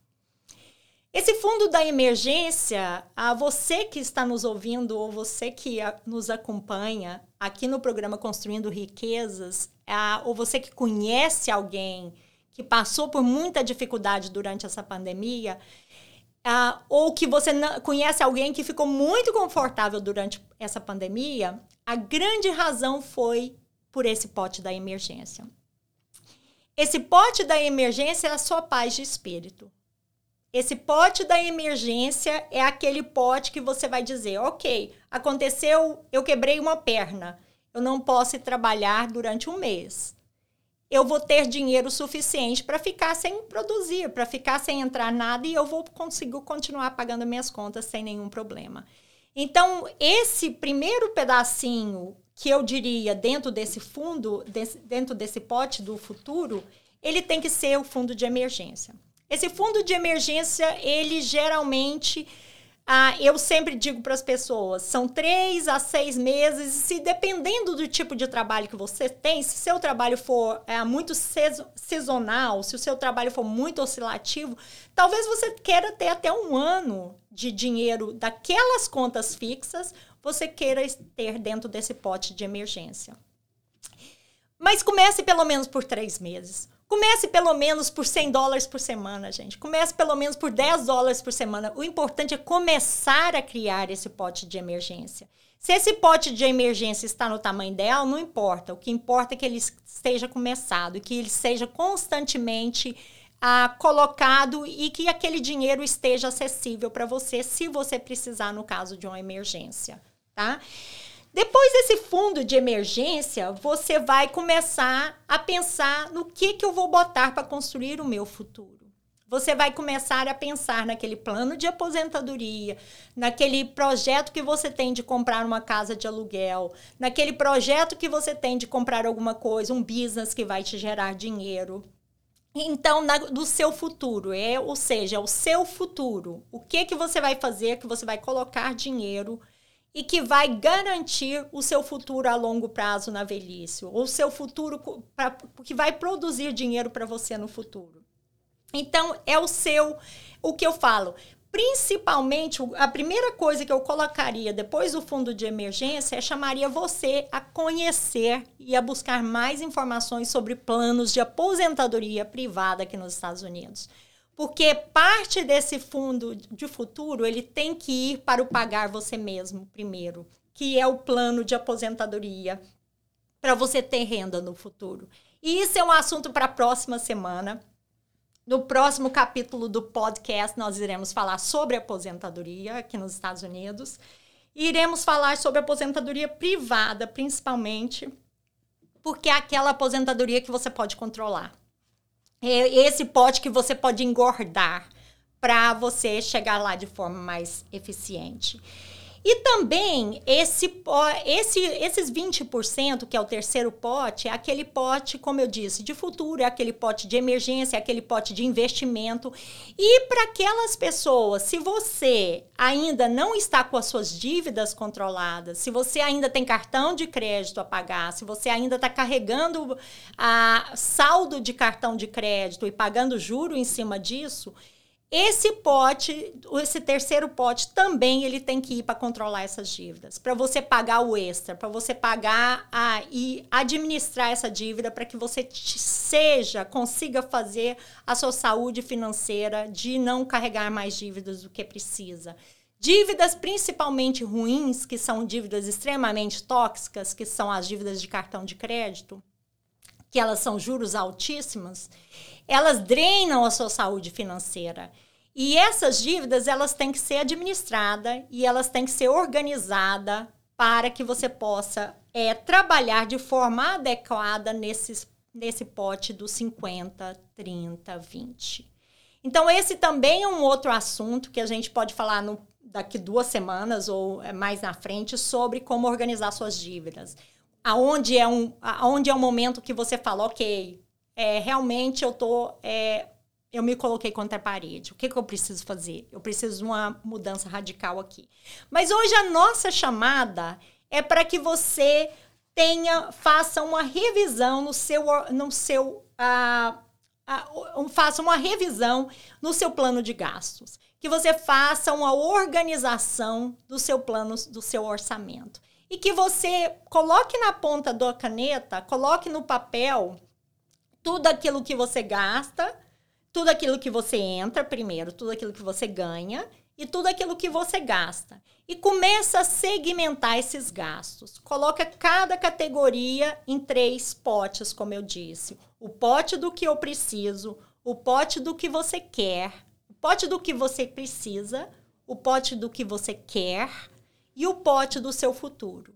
Esse fundo da emergência, a você que está nos ouvindo ou você que nos acompanha aqui no programa Construindo Riquezas, ou você que conhece alguém que passou por muita dificuldade durante essa pandemia, uh, ou que você conhece alguém que ficou muito confortável durante essa pandemia, a grande razão foi por esse pote da emergência. Esse pote da emergência é a sua paz de espírito. Esse pote da emergência é aquele pote que você vai dizer: ok, aconteceu, eu quebrei uma perna, eu não posso trabalhar durante um mês eu vou ter dinheiro suficiente para ficar sem produzir, para ficar sem entrar nada e eu vou conseguir continuar pagando minhas contas sem nenhum problema. Então, esse primeiro pedacinho que eu diria dentro desse fundo, desse, dentro desse pote do futuro, ele tem que ser o fundo de emergência. Esse fundo de emergência, ele geralmente ah, eu sempre digo para as pessoas, são três a seis meses, se dependendo do tipo de trabalho que você tem, se seu trabalho for é, muito sazonal, se o seu trabalho for muito oscilativo, talvez você queira ter até um ano de dinheiro daquelas contas fixas, você queira ter dentro desse pote de emergência. Mas comece pelo menos por três meses. Comece pelo menos por 100 dólares por semana, gente. Comece pelo menos por 10 dólares por semana. O importante é começar a criar esse pote de emergência. Se esse pote de emergência está no tamanho ideal, não importa. O que importa é que ele esteja começado, que ele seja constantemente ah, colocado e que aquele dinheiro esteja acessível para você, se você precisar no caso de uma emergência, tá? Depois desse fundo de emergência, você vai começar a pensar no que, que eu vou botar para construir o meu futuro. Você vai começar a pensar naquele plano de aposentadoria, naquele projeto que você tem de comprar uma casa de aluguel, naquele projeto que você tem de comprar alguma coisa, um business que vai te gerar dinheiro. Então, na, do seu futuro, é, ou seja, é o seu futuro. O que que você vai fazer que você vai colocar dinheiro e que vai garantir o seu futuro a longo prazo na velhice, ou o seu futuro pra, que vai produzir dinheiro para você no futuro. Então, é o seu, o que eu falo, principalmente a primeira coisa que eu colocaria depois do fundo de emergência é chamaria você a conhecer e a buscar mais informações sobre planos de aposentadoria privada aqui nos Estados Unidos porque parte desse fundo de futuro ele tem que ir para o pagar você mesmo primeiro, que é o plano de aposentadoria para você ter renda no futuro. E isso é um assunto para a próxima semana. No próximo capítulo do podcast, nós iremos falar sobre aposentadoria aqui nos Estados Unidos. E iremos falar sobre aposentadoria privada, principalmente, porque é aquela aposentadoria que você pode controlar esse pote que você pode engordar para você chegar lá de forma mais eficiente. E também esse, esse, esses 20%, que é o terceiro pote, é aquele pote, como eu disse, de futuro, é aquele pote de emergência, é aquele pote de investimento. E para aquelas pessoas, se você ainda não está com as suas dívidas controladas, se você ainda tem cartão de crédito a pagar, se você ainda está carregando a saldo de cartão de crédito e pagando juro em cima disso, esse pote, esse terceiro pote também ele tem que ir para controlar essas dívidas, para você pagar o extra, para você pagar a, e administrar essa dívida para que você seja, consiga fazer a sua saúde financeira de não carregar mais dívidas do que precisa. Dívidas principalmente ruins, que são dívidas extremamente tóxicas, que são as dívidas de cartão de crédito, que elas são juros altíssimos elas drenam a sua saúde financeira. E essas dívidas, elas têm que ser administradas e elas têm que ser organizadas para que você possa é, trabalhar de forma adequada nesses, nesse pote dos 50, 30, 20. Então, esse também é um outro assunto que a gente pode falar no, daqui duas semanas ou é, mais na frente sobre como organizar suas dívidas. Aonde é um, aonde é um momento que você fala, ok, é, realmente eu tô é, eu me coloquei contra a parede. O que, que eu preciso fazer? Eu preciso de uma mudança radical aqui. Mas hoje a nossa chamada é para que você tenha, faça uma revisão no seu, no seu, uh, uh, faça uma revisão no seu plano de gastos. Que você faça uma organização do seu plano, do seu orçamento. E que você coloque na ponta da caneta, coloque no papel tudo aquilo que você gasta, tudo aquilo que você entra primeiro, tudo aquilo que você ganha e tudo aquilo que você gasta. E começa a segmentar esses gastos. Coloca cada categoria em três potes, como eu disse. O pote do que eu preciso, o pote do que você quer, o pote do que você precisa, o pote do que você quer e o pote do seu futuro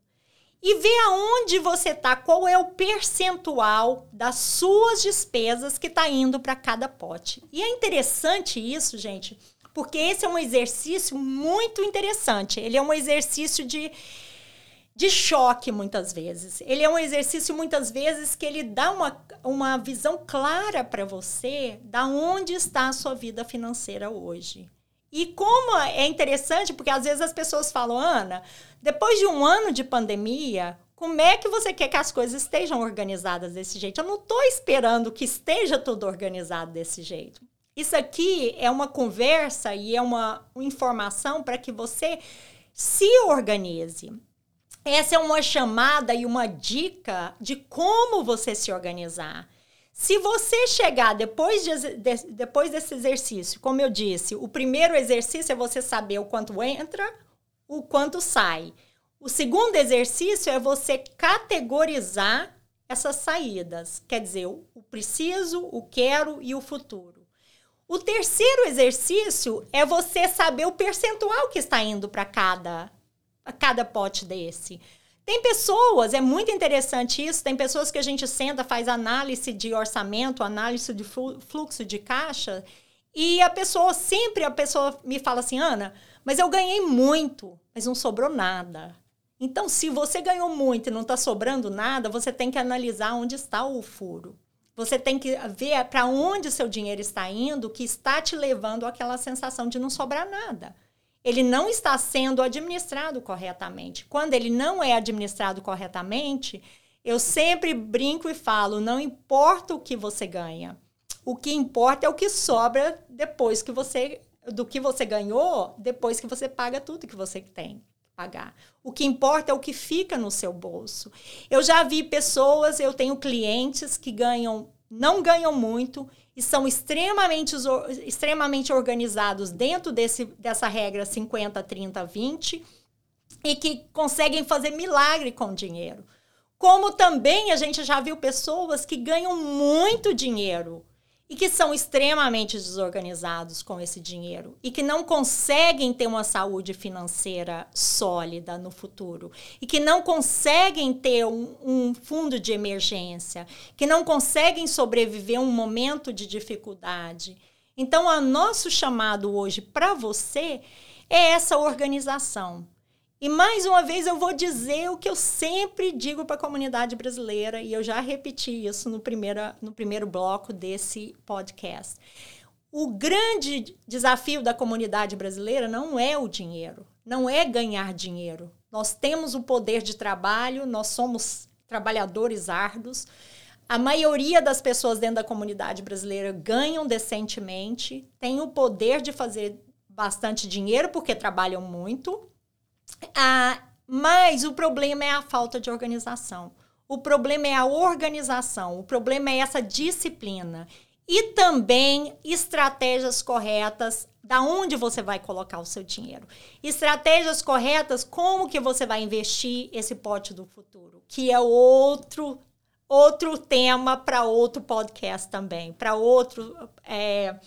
e ver aonde você está, qual é o percentual das suas despesas que está indo para cada pote. E é interessante isso, gente, porque esse é um exercício muito interessante. Ele é um exercício de, de choque, muitas vezes. Ele é um exercício, muitas vezes, que ele dá uma, uma visão clara para você da onde está a sua vida financeira hoje. E como é interessante, porque às vezes as pessoas falam, Ana, depois de um ano de pandemia, como é que você quer que as coisas estejam organizadas desse jeito? Eu não estou esperando que esteja tudo organizado desse jeito. Isso aqui é uma conversa e é uma informação para que você se organize. essa é uma chamada e uma dica de como você se organizar. Se você chegar depois, de, de, depois desse exercício, como eu disse, o primeiro exercício é você saber o quanto entra, o quanto sai. O segundo exercício é você categorizar essas saídas, quer dizer, o preciso, o quero e o futuro. O terceiro exercício é você saber o percentual que está indo para cada, cada pote desse. Tem pessoas, é muito interessante isso, tem pessoas que a gente senta, faz análise de orçamento, análise de fluxo de caixa, e a pessoa sempre a pessoa me fala assim, Ana, mas eu ganhei muito, mas não sobrou nada. Então, se você ganhou muito e não está sobrando nada, você tem que analisar onde está o furo. Você tem que ver para onde seu dinheiro está indo, que está te levando àquela sensação de não sobrar nada. Ele não está sendo administrado corretamente. Quando ele não é administrado corretamente, eu sempre brinco e falo: não importa o que você ganha. O que importa é o que sobra depois que você do que você ganhou, depois que você paga tudo que você tem pagar. O que importa é o que fica no seu bolso. Eu já vi pessoas, eu tenho clientes que ganham, não ganham muito e são extremamente, extremamente organizados dentro desse, dessa regra 50, 30, 20 e que conseguem fazer milagre com dinheiro. Como também a gente já viu pessoas que ganham muito dinheiro e que são extremamente desorganizados com esse dinheiro e que não conseguem ter uma saúde financeira sólida no futuro e que não conseguem ter um, um fundo de emergência, que não conseguem sobreviver um momento de dificuldade. Então, o nosso chamado hoje para você é essa organização. E mais uma vez eu vou dizer o que eu sempre digo para a comunidade brasileira, e eu já repeti isso no primeiro, no primeiro bloco desse podcast. O grande desafio da comunidade brasileira não é o dinheiro, não é ganhar dinheiro. Nós temos o poder de trabalho, nós somos trabalhadores árduos. A maioria das pessoas dentro da comunidade brasileira ganham decentemente, têm o poder de fazer bastante dinheiro porque trabalham muito ah, mas o problema é a falta de organização. O problema é a organização, o problema é essa disciplina. E também estratégias corretas da onde você vai colocar o seu dinheiro. Estratégias corretas, como que você vai investir esse pote do futuro, que é outro outro tema para outro podcast também, para outro é,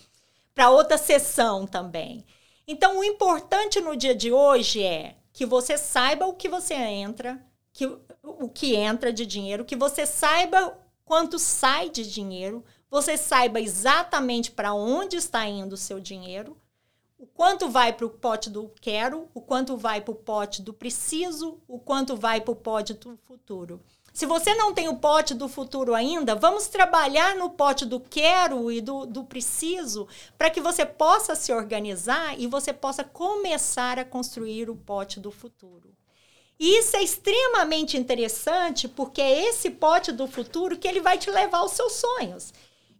para outra sessão também. Então, o importante no dia de hoje é que você saiba o que você entra, que, o que entra de dinheiro, que você saiba quanto sai de dinheiro, você saiba exatamente para onde está indo o seu dinheiro, o quanto vai para o pote do quero, o quanto vai para o pote do preciso, o quanto vai para o pote do futuro. Se você não tem o pote do futuro ainda, vamos trabalhar no pote do quero e do, do preciso para que você possa se organizar e você possa começar a construir o pote do futuro. E isso é extremamente interessante porque é esse pote do futuro que ele vai te levar aos seus sonhos.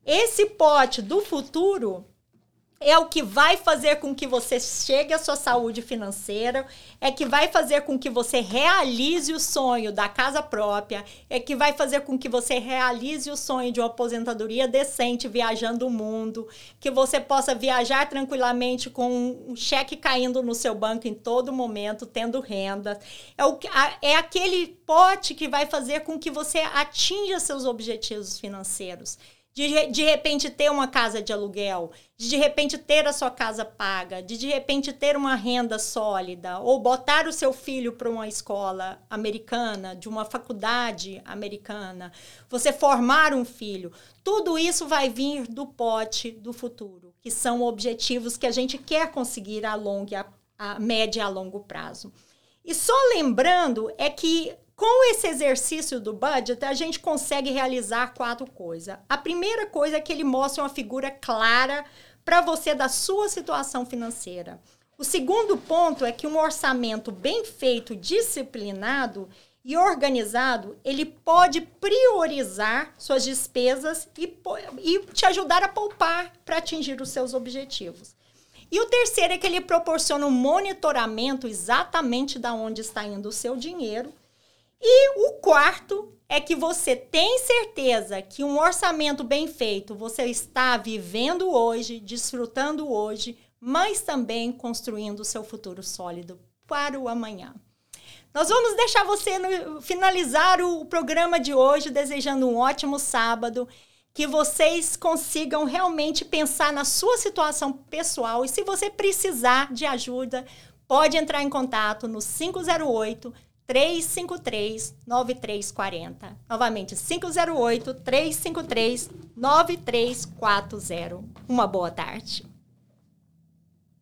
Esse pote do futuro é o que vai fazer com que você chegue à sua saúde financeira, é que vai fazer com que você realize o sonho da casa própria, é que vai fazer com que você realize o sonho de uma aposentadoria decente viajando o mundo, que você possa viajar tranquilamente com um cheque caindo no seu banco em todo momento, tendo renda. É, o, é aquele pote que vai fazer com que você atinja seus objetivos financeiros de, de repente ter uma casa de aluguel, de de repente ter a sua casa paga, de de repente ter uma renda sólida, ou botar o seu filho para uma escola americana, de uma faculdade americana, você formar um filho, tudo isso vai vir do pote do futuro, que são objetivos que a gente quer conseguir a longo, a, a média e a longo prazo. E só lembrando é que com esse exercício do budget, a gente consegue realizar quatro coisas. A primeira coisa é que ele mostra uma figura clara para você da sua situação financeira. O segundo ponto é que um orçamento bem feito, disciplinado e organizado, ele pode priorizar suas despesas e, e te ajudar a poupar para atingir os seus objetivos. E o terceiro é que ele proporciona um monitoramento exatamente da onde está indo o seu dinheiro E o quarto é que você tem certeza que um orçamento bem feito você está vivendo hoje, desfrutando hoje, mas também construindo o seu futuro sólido para o amanhã. Nós vamos deixar você no, finalizar o programa de hoje desejando um ótimo sábado, que vocês consigam realmente pensar na sua situação pessoal e se você precisar de ajuda, pode entrar em contato no 508 353 9340. Novamente, 508 353 9340. Uma boa tarde.